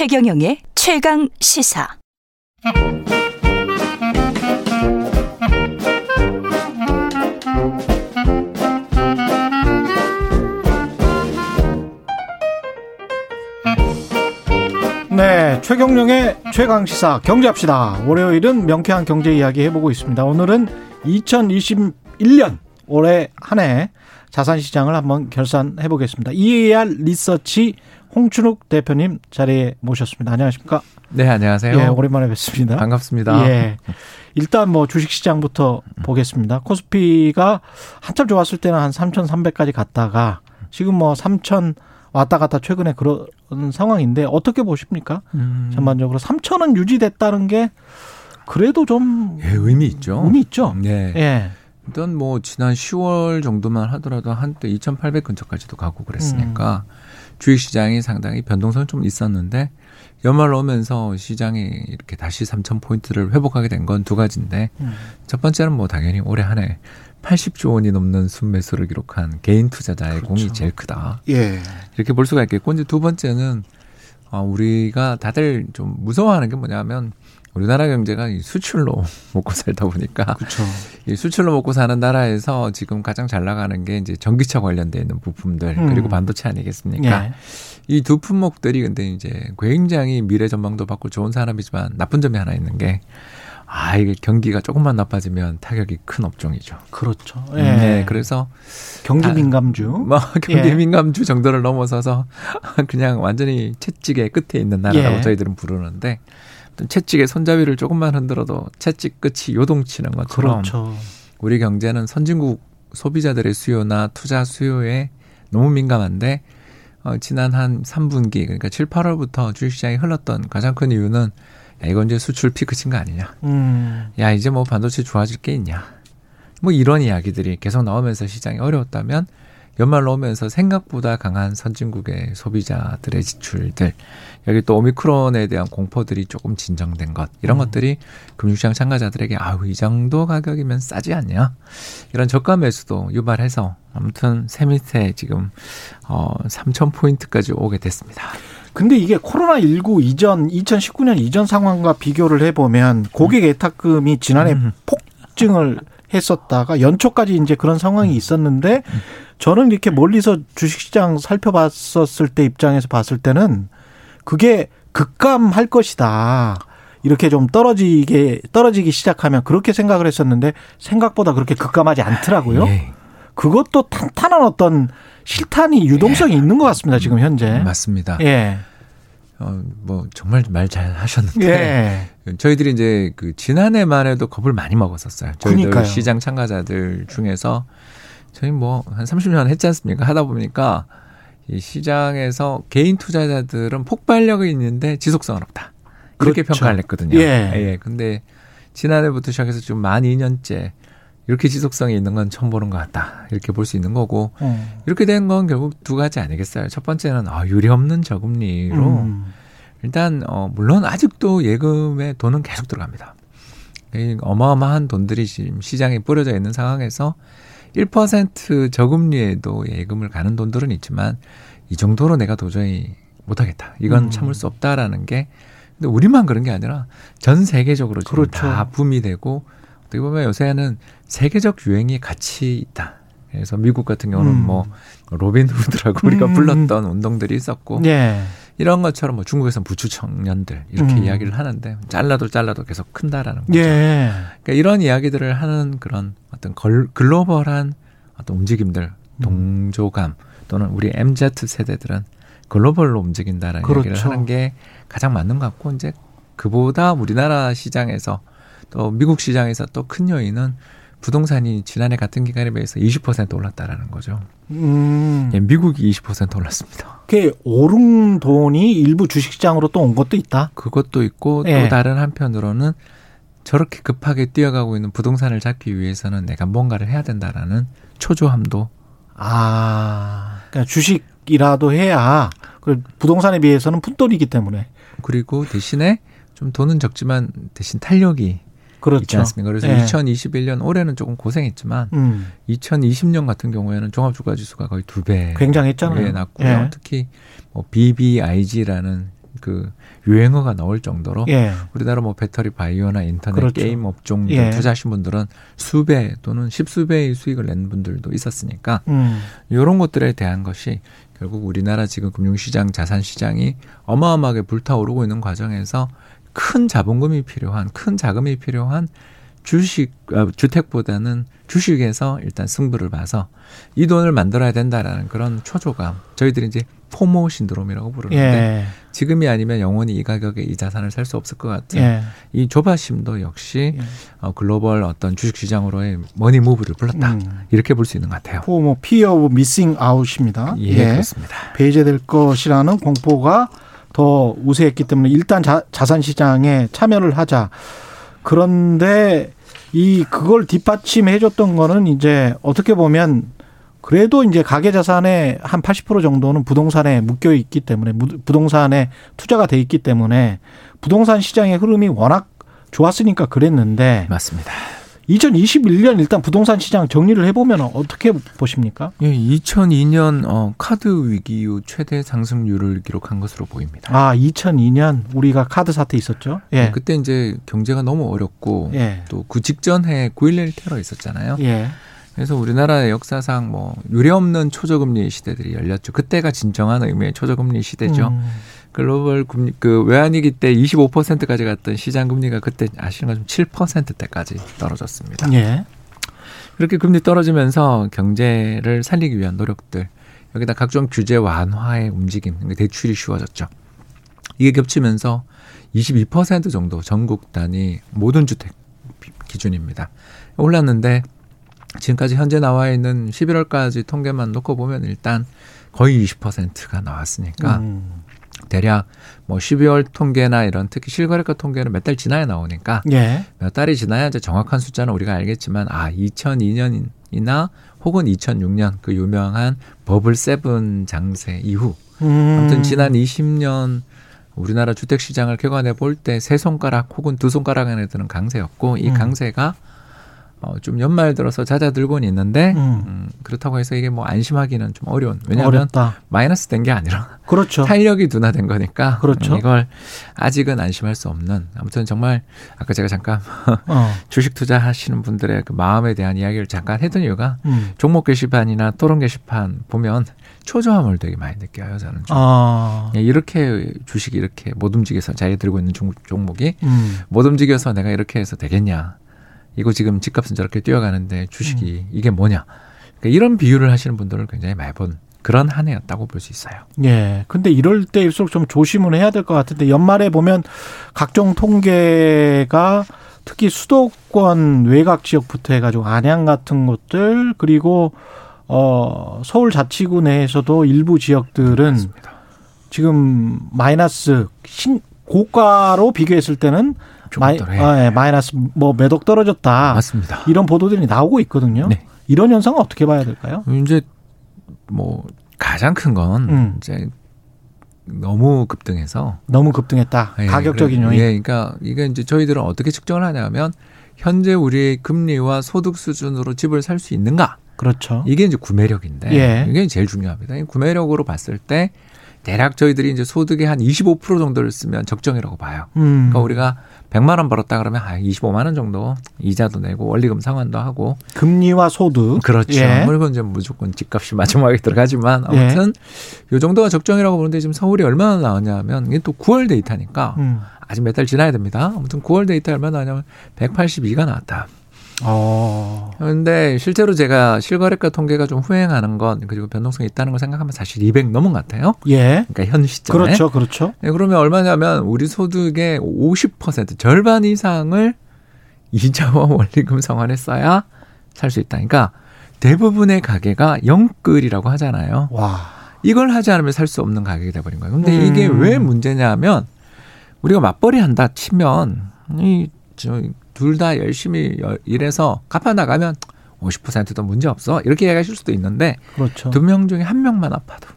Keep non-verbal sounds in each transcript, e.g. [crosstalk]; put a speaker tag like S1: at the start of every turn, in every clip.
S1: 최경영의 최강 시사.
S2: 네, 최경령의 최강 시사 경제합시다. 월요일은 명쾌한 경제 이야기 해보고 있습니다. 오늘은 2021년 올해 한 해 자산 시장을 한번 결산해 보겠습니다. EAR 리서치 홍춘욱 대표님 자리에 모셨습니다. 안녕하십니까?
S3: 네, 안녕하세요.
S2: 예, 오랜만에 뵙습니다.
S3: 반갑습니다.
S2: 예. 일단 뭐 주식 시장부터 보겠습니다. 코스피가 한참 좋았을 때는 한 3,300까지 갔다가 지금 뭐 3,000 왔다 갔다 최근에 그런 상황인데 어떻게 보십니까? 음. 전반적으로 3,000은 유지됐다는 게 그래도 좀
S3: 예, 의미 있죠.
S2: 의미 있죠.
S3: 네.
S2: 예.
S3: 일단 뭐 지난 10월 정도만 하더라도 한때 2,800 근처까지도 가고 그랬으니까 음. 주식 시장이 상당히 변동성이 좀 있었는데 연말 오면서 시장이 이렇게 다시 3천 포인트를 회복하게 된 건 두 가지인데 음. 첫 번째는 뭐 당연히 올해 한 해 80조 원이 넘는 순매수를 기록한 개인 투자자의 그렇죠. 공이 제일 크다.
S2: 예.
S3: 이렇게 볼 수가 있겠고 이제 두 번째는 어, 우리가 다들 좀 무서워하는 게 뭐냐면 우리나라 경제가 수출로 [laughs] 먹고 살다 보니까
S2: 그렇죠.
S3: 이 수출로 먹고 사는 나라에서 지금 가장 잘 나가는 게 이제 전기차 관련돼 있는 부품들 음. 그리고 반도체 아니겠습니까? 예. 이두 품목들이 근데 이제 굉장히 미래 전망도 받고 좋은 산업이지만 나쁜 점이 하나 있는 게 아, 이게 경기가 조금만 나빠지면 타격이 큰 업종이죠.
S2: 그렇죠.
S3: 예. 네, 그래서
S2: 경기 민감주,
S3: 뭐 경기 예. 민감주 정도를 넘어서서 [laughs] 그냥 완전히 채찍의 끝에 있는 나라라고 예. 저희들은 부르는데 채찍의 손잡이를 조금만 흔들어도 채찍 끝이 요동치는 것처럼
S2: 그렇죠.
S3: 우리 경제는 선진국 소비자들의 수요나 투자 수요에 너무 민감한데 어, 지난 한 3분기 그러니까 7, 8월부터 주식시장이 흘렀던 가장 큰 이유는 야, 이건 이제 수출 피크 친 거 아니냐.
S2: 음.
S3: 야 이제 뭐 반도체 좋아질 게 있냐. 뭐 이런 이야기들이 계속 나오면서 시장이 어려웠다면 연말 오면서 생각보다 강한 선진국의 소비자들의 지출들 여기 또 오미크론에 대한 공포들이 조금 진정된 것 이런 음. 것들이 금융시장 참가자들에게 아우 이 정도 가격이면 싸지 않냐 이런 저가 매수도 유발해서 아무튼 새 밑에 지금 어 3천 포인트까지 오게 됐습니다.
S2: 근데 이게 코로나 19 이전 2019년 이전 상황과 비교를 해보면 고객 예탁금이 지난해 음. 폭증을 했었다가 연초까지 이제 그런 상황이 있었는데 저는 이렇게 멀리서 주식시장 살펴봤었을 때 입장에서 봤을 때는 그게 급감할 것이다. 이렇게 좀 떨어지게 떨어지기 시작하면 그렇게 생각을 했었는데 생각보다 그렇게 급감하지 않더라고요. 예. 그것도 탄탄한 어떤 실탄이 유동성이 예. 있는 것 같습니다. 지금 현재.
S3: 맞습니다.
S2: 예.
S3: 어, 뭐 정말 말 잘 하셨는데 예. 저희들이 이제 그 지난해만 해도 겁을 많이 먹었었어요. 저희들 그러니까요. 시장 참가자들 중에서 저희 뭐 한 30년 했지 않습니까? 하다 보니까 이 시장에서 개인 투자자들은 폭발력이 있는데 지속성은 없다. 이렇게 그렇죠. 평가를 했거든요.
S2: 예.
S3: 예. 근데 지난해부터 시작해서 지금 만 2년째 이렇게 지속성이 있는 건 처음 보는 것 같다. 이렇게 볼 수 있는 거고 음. 이렇게 된 건 결국 두 가지 아니겠어요. 첫 번째는 아, 유리 없는 저금리로 음. 일단 어 물론 아직도 예금에 돈은 계속 들어갑니다. 어마어마한 돈들이 지금 시장에 뿌려져 있는 상황에서 1% 저금리에도 예금을 가는 돈들은 있지만 이 정도로 내가 도저히 못하겠다. 이건 음. 참을 수 없다라는 게 근데 우리만 그런 게 아니라 전 세계적으로 지금 그렇죠. 다 붐이 되고 어떻게 보면 요새는 세계적 유행이 같이 있다. 그래서 미국 같은 경우는 음. 뭐 로빈 후드라고 우리가 음. 불렀던 운동들이 있었고
S2: 네.
S3: 이런 것처럼 뭐 중국에서는 부추 청년들 이렇게 음. 이야기를 하는데 잘라도 잘라도 계속 큰다라는 거죠.
S2: 예.
S3: 그러니까 이런 이야기들을 하는 그런 어떤 걸, 글로벌한 어떤 움직임들, 음. 동조감 또는 우리 MZ 세대들은 글로벌로 움직인다라는 그렇죠. 얘기를 하는 게 가장 맞는 것 같고 이제 그보다 우리나라 시장에서 또 미국 시장에서 또 큰 요인은 부동산이 지난해 같은 기간에 비해서 20% 올랐다라는 거죠.
S2: 음.
S3: 예, 미국이 20% 올랐습니다.
S2: 그 오른 돈이 일부 주식시장으로 또 온 것도 있다.
S3: 그것도 있고 예. 또 다른 한편으로는 저렇게 급하게 뛰어가고 있는 부동산을 잡기 위해서는 내가 뭔가를 해야 된다라는 초조함도
S2: 아 그러니까 주식이라도 해야 그 부동산에 비해서는 푼돈이기 때문에
S3: 그리고 대신에 좀 돈은 적지만 대신 탄력이
S2: 그렇죠.
S3: 있지 않습니까? 그래서 네. 2021년 올해는 조금 고생했지만 음. 2020년 같은 경우에는 종합주가지수가 거의 두 배
S2: 굉장했잖아요.
S3: 났고요. 네. 특히 뭐 BBIG라는 그 유행어가 나올 정도로
S2: 예.
S3: 우리나라 뭐 배터리 바이오나 인터넷
S2: 그렇죠.
S3: 게임 업종
S2: 예.
S3: 투자하신 분들은 수배 또는 십수배의 수익을 낸 분들도 있었으니까
S2: 음.
S3: 이런 것들에 대한 것이 결국 우리나라 지금 금융시장, 자산시장이 어마어마하게 불타오르고 있는 과정에서 큰 자본금이 필요한, 큰 자금이 필요한 주식, 어, 주택보다는 주식에서 일단 승부를 봐서 이 돈을 만들어야 된다라는 그런 초조감. 저희들이 이제 FOMO 신드롬이라고 부르는데
S2: 예.
S3: 지금이 아니면 영원히 이 가격에 이 자산을 살 수 없을 것 같은
S2: 예.
S3: 이 조바심도 역시
S2: 예.
S3: 어, 글로벌 어떤 주식시장으로의 money move를 불렀다.
S2: 음.
S3: 이렇게 볼 수 있는 것 같아요.
S2: 뭐 fear of missing out입니다.
S3: 예, 그렇습니다.
S2: 배제될 것이라는 공포가 더 우세했기 때문에 일단 자, 자산 시장에 참여를 하자. 그런데 이 그걸 뒷받침해 줬던 거는 이제 어떻게 보면 그래도 이제 가계 자산의 한 80% 정도는 부동산에 묶여 있기 때문에 무- 부동산에 투자가 돼 있기 때문에 부동산 시장의 흐름이 워낙 좋았으니까 그랬는데
S3: 맞습니다.
S2: 2021년 일단 부동산 시장 정리를 해보면 어떻게 보십니까?
S3: 예, 2002년 어, 카드 위기 이후 최대 상승률을 기록한 것으로 보입니다.
S2: 아, 2002년 우리가 카드 사태 있었죠? 예.
S3: 그때 이제 경제가 너무 어렵고
S2: 예.
S3: 또그 직전에 9.11 테러 있었잖아요.
S2: 예.
S3: 그래서 우리나라의 역사상 뭐 유례 없는 초저금리 시대들이 열렸죠. 그때가 진정한 의미의 초저금리 시대죠.
S2: 음.
S3: 글로벌 금리 그 외환위기 때 25%까지 갔던 시장 금리가 그때 아시는 것처럼 7%대까지 떨어졌습니다.
S2: 예.
S3: 그렇게 금리 떨어지면서 경제를 살리기 위한 노력들 여기다 각종 규제 완화의 움직임 대출이 쉬워졌죠. 이게 겹치면서 22% 정도 전국 단위 모든 주택 비- 기준입니다. 올랐는데 지금까지 현재 나와 있는 11월까지 통계만 놓고 보면 일단 거의 20%가 나왔으니까
S2: 음. 대략
S3: 뭐 12월 통계나 이런 특히 실거래가 통계는 몇 달 지나야 나오니까
S2: 예.
S3: 몇 달이 지나야 이제 정확한 숫자는 우리가 알겠지만 아 2002년이나 혹은 2006년 그 유명한 버블 세븐 장세 이후
S2: 음.
S3: 아무튼 지난 20년 우리나라 주택 시장을 객관해 볼 때 세 손가락 혹은 두 손가락 안에 드는 강세였고 이
S2: 음.
S3: 강세가 어, 좀 연말 들어서 잦아들고는 있는데
S2: 음.
S3: 음, 그렇다고 해서 이게 뭐 안심하기는 좀 어려운 왜냐하면
S2: 어렵다.
S3: 마이너스 된 게 아니라 [laughs]
S2: 그렇죠.
S3: 탄력이 둔화된 거니까
S2: 그렇죠.
S3: 음, 이걸 아직은 안심할 수 없는 아무튼 정말 아까 제가 잠깐
S2: 어. [laughs]
S3: 주식 투자하시는 분들의 그 마음에 대한 이야기를 잠깐 했던 이유가
S2: 음.
S3: 종목 게시판이나 토론 게시판 보면 초조함을 되게 많이 느껴요 저는 좀.
S2: 아.
S3: 예, 이렇게 주식이 이렇게 못 움직여서 자기 들고 있는 종, 종목이
S2: 음.
S3: 못 움직여서 내가 이렇게 해서 되겠냐 이거 지금 집값은 저렇게 뛰어가는데 주식이 이게 뭐냐 그러니까 이런 비유를 하시는 분들을 굉장히 많이 본 그런 한 해였다고 볼 수 있어요.
S2: 예. 근데 이럴 때일수록 좀 조심을 해야 될 것 같은데 연말에 보면 각종 통계가 특히 수도권 외곽 지역부터 해가지고 안양 같은 곳들 그리고 어 서울 자치구 내에서도 일부 지역들은
S3: 맞습니다.
S2: 지금 마이너스 신 고가로 비교했을 때는 마이,
S3: 덜 해요.
S2: 아, 예, 마이너스 뭐몇억 떨어졌다
S3: 맞습니다.
S2: 이런 보도들이 나오고 있거든요.
S3: 네.
S2: 이런 현상은 어떻게 봐야 될까요?
S3: 이제 뭐 가장 큰건
S2: 음.
S3: 이제 너무 급등해서
S2: 너무 급등했다.
S3: 예,
S2: 가격적인
S3: 그래-
S2: 요인.
S3: 예, 그러니까 이게 이제 저희들은 어떻게 측정을 하냐면 현재 우리의 금리와 소득 수준으로 집을 살 수 있는가
S2: 그렇죠.
S3: 이게 이제 구매력인데
S2: 예.
S3: 이게 제일 중요합니다. 이 구매력으로 봤을 때 대략 저희들이 이제 소득의 한 25% 정도를 쓰면 적정이라고 봐요.
S2: 음.
S3: 그러니까 우리가 100만 원 벌었다 그러면 아 25만 원 정도 이자도 내고 원리금 상환도 하고
S2: 금리와 소득.
S3: 그렇죠.
S2: 예.
S3: 물건 이제 무조건 집값이 마지막에 들어가지만 아무튼 요 정도가 적정이라고 보는데 지금 서울이 얼마나 나왔냐면 이게 또 9월 데이터니까
S2: 음.
S3: 아직 몇 달 지나야 됩니다. 아무튼 9월 데이터 얼마나 나왔냐면 182가 나왔다.
S2: 어.
S3: 그런데 실제로 제가 실거래가 통계가 좀 후행하는 건 그리고 변동성이 있다는 걸 생각하면 사실 200 넘은 것 같아요.
S2: 예.
S3: 그러니까 현 시점에.
S2: 그렇죠. 그렇죠.
S3: 네, 그러면 얼마냐면 우리 소득의 50% 절반 이상을 이자와 [laughs] 원리금 상환에 써야 살 수 있다. 그러니까 대부분의 가게가 영끌이라고 하잖아요.
S2: 와.
S3: 이걸 하지 않으면 살 수 없는 가격이 돼버린 거예요. 근데
S2: 음.
S3: 이게 왜 문제냐면 우리가 맞벌이 한다 치면 이 둘 다 열심히 여- 일해서 갚아 나가면 50%도 문제 없어 이렇게 얘기하실 수도 있는데
S2: 그렇죠.
S3: 두 명 중에 한 명만 아파도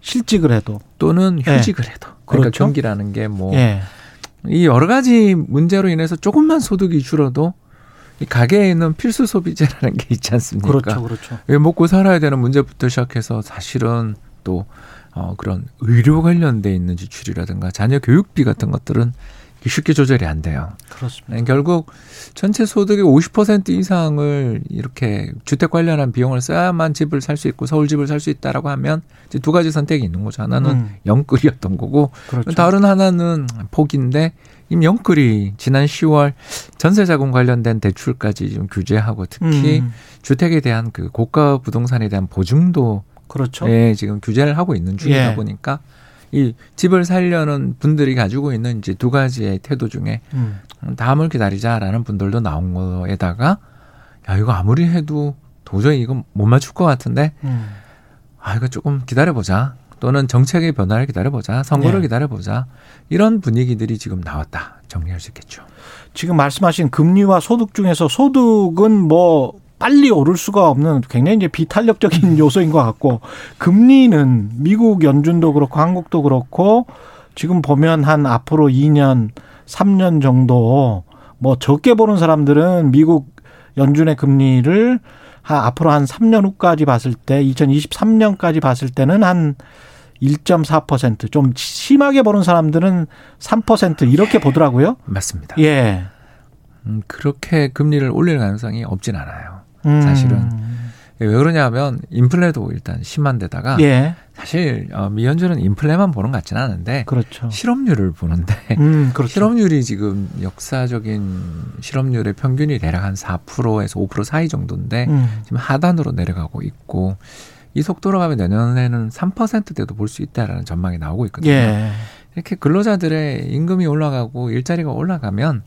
S2: 실직을 해도.
S3: 또는
S2: 예.
S3: 휴직을 해도 그러니까
S2: 그렇죠.
S3: 경기라는 게뭐이
S2: 예.
S3: 여러 가지 문제로 인해서 조금만 소득이 줄어도 이 가게에 있는 필수 소비재라는 게 있지 않습니까?
S2: 그렇죠. 그렇죠.
S3: 왜 먹고 살아야 되는 문제부터 시작해서 사실은 또 어, 그런 의료 관련돼 있는 지출이라든가 자녀 교육비 같은 것들은 쉽게 조절이 안 돼요.
S2: 그렇습니다.
S3: 네, 결국 전체 소득의 50% 이상을 이렇게 주택 관련한 비용을 써야만 집을 살 수 있고 서울 집을 살 수 있다라고 하면 이제 두 가지 선택이 있는 거죠. 하나는
S2: 음.
S3: 영끌이었던 거고
S2: 그렇죠.
S3: 다른 하나는 폭인데 이 영끌이 지난 10월 전세 자금 관련된 대출까지 좀 규제하고 특히
S2: 음.
S3: 주택에 대한 그 고가 부동산에 대한 보증도
S2: 그렇죠.
S3: 예, 지금 규제를 하고 있는 중이다
S2: 예.
S3: 보니까 이 집을 살려는 분들이 가지고 있는 이제 두 가지의 태도 중에
S2: 음.
S3: 다음을 기다리자라는 분들도 나온 거에다가 야 이거 아무리 해도 도저히 이건 못 맞출 것 같은데
S2: 음.
S3: 아 이거 조금 기다려보자 또는 정책의 변화를 기다려보자 선거를
S2: 네.
S3: 기다려보자 이런 분위기들이 지금 나왔다 정리할 수 있겠죠.
S2: 지금 말씀하신 금리와 소득 중에서 소득은 뭐 빨리 오를 수가 없는 굉장히 이제 비탄력적인 요소인 것 같고 금리는 미국 연준도 그렇고 한국도 그렇고 지금 보면 한 앞으로 2년, 3년 정도 뭐 적게 보는 사람들은 미국 연준의 금리를 한 앞으로 한 3년 후까지 봤을 때 2023년까지 봤을 때는 한 1.4%좀 심하게 보는 사람들은 3% 이렇게 보더라고요.
S3: 맞습니다.
S2: 예.
S3: 음, 그렇게 금리를 올릴 가능성이 없진 않아요.
S2: 음.
S3: 사실은. 왜 그러냐면 인플레도 일단 심한 데다가
S2: 예.
S3: 사실 어, 미연준은 인플레만 보는 것 같지는 않은데
S2: 그렇죠.
S3: 실업률을 보는데
S2: 음, 그렇죠.
S3: 실업률이 지금 역사적인 실업률의 평균이 대략 한 4%에서 5% 사이 정도인데
S2: 음.
S3: 지금 하단으로 내려가고 있고 이 속도로 가면 내년에는 3%대도 볼 수 있다라는 전망이 나오고 있거든요.
S2: 예.
S3: 이렇게 근로자들의 임금이 올라가고 일자리가 올라가면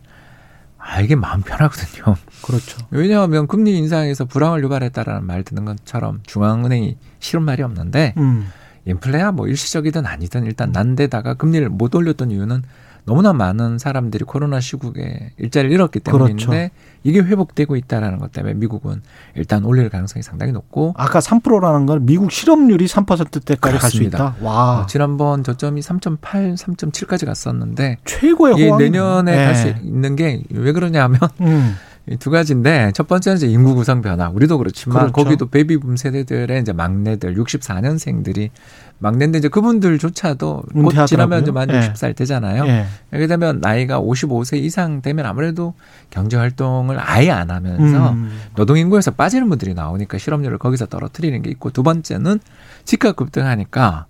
S3: 아 이게 마음 편하거든요.
S2: 그렇죠.
S3: 왜냐하면 금리 인상에서 불황을 유발했다라는 말 듣는 것처럼 중앙은행이 싫은 말이 없는데
S2: 음.
S3: 인플레야 뭐 일시적이든 아니든 일단 난데다가 금리를 못 올렸던 이유는 너무나 많은 사람들이 코로나 시국에 일자리를 잃었기 때문인데
S2: 그렇죠.
S3: 이게 회복되고 있다라는 것 때문에 미국은 일단 올릴 가능성이 상당히 높고
S2: 아까 3%라는 건 미국 실업률이 3%대까지 갈 수. 있다. 와.
S3: 어, 지난번 저점이 3.8, 3.7까지 갔었는데
S2: 최고의 호황이네.
S3: 내년에
S2: 예.
S3: 갈수 있는 게 왜 그러냐면
S2: 음.
S3: 이두 가지인데 첫 번째는 이제 인구 구성 변화. 우리도 그렇지만
S2: 그렇죠.
S3: 거기도 베이비붐 세대들의 이제 막내들 64년생들이 막내인데 이제 그분들조차도 곧
S2: 은퇴하더라고요.
S3: 지나면 이제 만
S2: 예.
S3: 60살 되잖아요.
S2: 예.
S3: 이렇게 되면 나이가 55세 이상 되면 아무래도 경제 활동을 아예 안 하면서
S2: 음.
S3: 노동 인구에서 빠지는 분들이 나오니까 실업률을 거기서 떨어뜨리는 게 있고 두 번째는 집값 급등하니까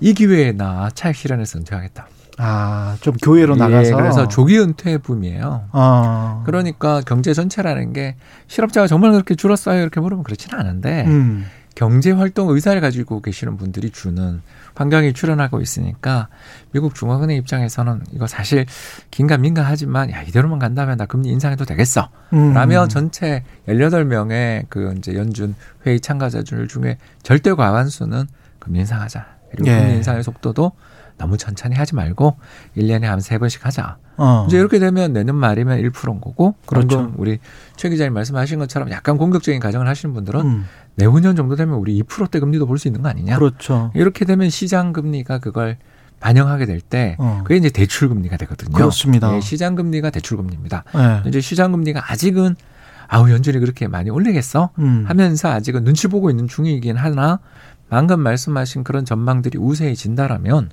S3: 이 기회에 나 차익 실현해서 은퇴하겠다.
S2: 아, 좀 교회로
S3: 예,
S2: 나가서
S3: 그래서 조기 은퇴 붐이에요.
S2: 어.
S3: 그러니까 경제 전체라는 게 실업자가 정말 그렇게 줄었어요 이렇게 물으면 그렇지는 않은데
S2: 음.
S3: 경제 활동 의사를 가지고 계시는 분들이 주는 환경이 출현하고 있으니까 미국 중앙은행 입장에서는 이거 사실 긴가민가하지만 야 이대로만 간다면 나 금리 인상해도 되겠어.
S2: 음.
S3: 라며 전체 18명의 그 이제 연준 회의 참가자들 중에 절대 과반수는 금리 인상하자. 그리고
S2: 예.
S3: 금리 인상의 속도도 너무 천천히 하지 말고 1년에 한 세 번씩 하자.
S2: 어.
S3: 이제 이렇게 되면 내년 말이면 1%인 거고
S2: 그렇죠.
S3: 우리 최 기자님 말씀하신 것처럼 약간 공격적인 가정을 하시는 분들은
S2: 음.
S3: 내후년 정도 되면 우리 2%대 금리도 볼 수 있는 거 아니냐?
S2: 그렇죠.
S3: 이렇게 되면 시장 금리가 그걸 반영하게 될때
S2: 어.
S3: 그게 이제 대출 금리가 되거든요.
S2: 그렇습니다.
S3: 예, 시장 금리가 대출 금리입니다.
S2: 예.
S3: 이제 시장 금리가 아직은 아우 연준이 그렇게 많이 올리겠어?
S2: 음.
S3: 하면서 아직은 눈치 보고 있는 중이긴 하나 방금 말씀하신 그런 전망들이 우세해진다라면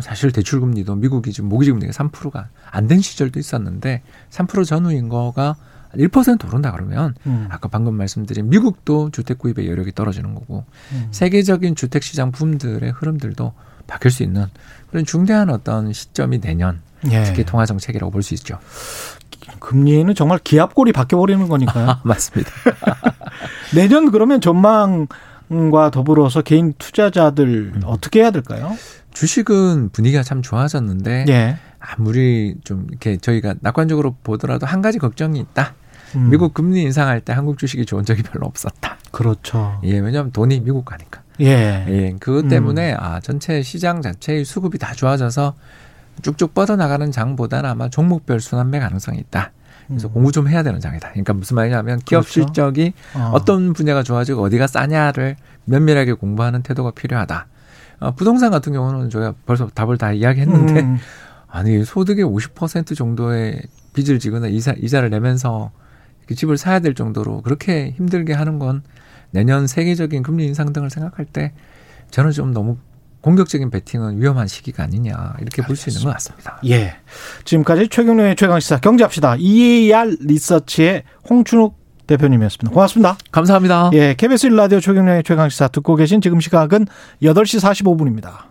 S3: 사실 대출 금리도 미국이 지금 모기지 금리가 3%가 안 된 시절도 있었는데 3% 전후인 거가 1% 오른다 그러면
S2: 음.
S3: 아까 방금 말씀드린 미국도 주택 구입의 여력이 떨어지는 거고
S2: 음.
S3: 세계적인 주택 시장 붐들의 흐름들도 바뀔 수 있는 그런 중대한 어떤 시점이 내년
S2: 예.
S3: 특히 통화 정책이라고 볼 수 있죠.
S2: 금리는 정말 기압골이 바뀌어 버리는 거니까요.
S3: 아, [laughs] 맞습니다. [laughs]
S2: 내년 그러면 전망 과 더불어서 개인 투자자들
S3: 음.
S2: 어떻게 해야 될까요?
S3: 주식은 분위기가 참 좋아졌는데
S2: 예.
S3: 아무리 좀 이렇게 저희가 낙관적으로 보더라도 한 가지 걱정이 있다.
S2: 음.
S3: 미국 금리 인상할 때 한국 주식이 좋은 적이 별로 없었다.
S2: 그렇죠.
S3: 예, 왜냐하면 돈이 미국 가니까.
S2: 예.
S3: 예, 그것
S2: 음.
S3: 때문에 아 전체 시장 자체의 수급이 다 좋아져서 쭉쭉 뻗어나가는 장보다는 아마 종목별 순환매 가능성이 있다. 그래서
S2: 음.
S3: 공부 좀 해야 되는 장이다. 그러니까 무슨 말이냐면 기업
S2: 그렇죠.
S3: 실적이
S2: 어.
S3: 어떤 분야가 좋아지고 어디가 싸냐를 면밀하게 공부하는 태도가 필요하다. 어, 부동산 같은 경우는 저희가 벌써 답을 다 이야기했는데
S2: 음. [laughs]
S3: 아니 소득의 50% 정도의 빚을 지거나 이사, 이자를 내면서 그 집을 사야 될 정도로 그렇게 힘들게 하는 건 내년 세계적인 금리 인상 등을 생각할 때 저는 좀 너무 공격적인 배팅은 위험한 시기가 아니냐 이렇게 볼 수 있는 것 같습니다.
S2: 예. 지금까지 최경련의 최강시사 경제합시다. EAR 리서치의 홍춘욱 대표님이었습니다. 고맙습니다.
S3: 감사합니다.
S2: 예, KBS 1라디오 최경련의 최강시사 듣고 계신 지금 시각은 8시 45분입니다.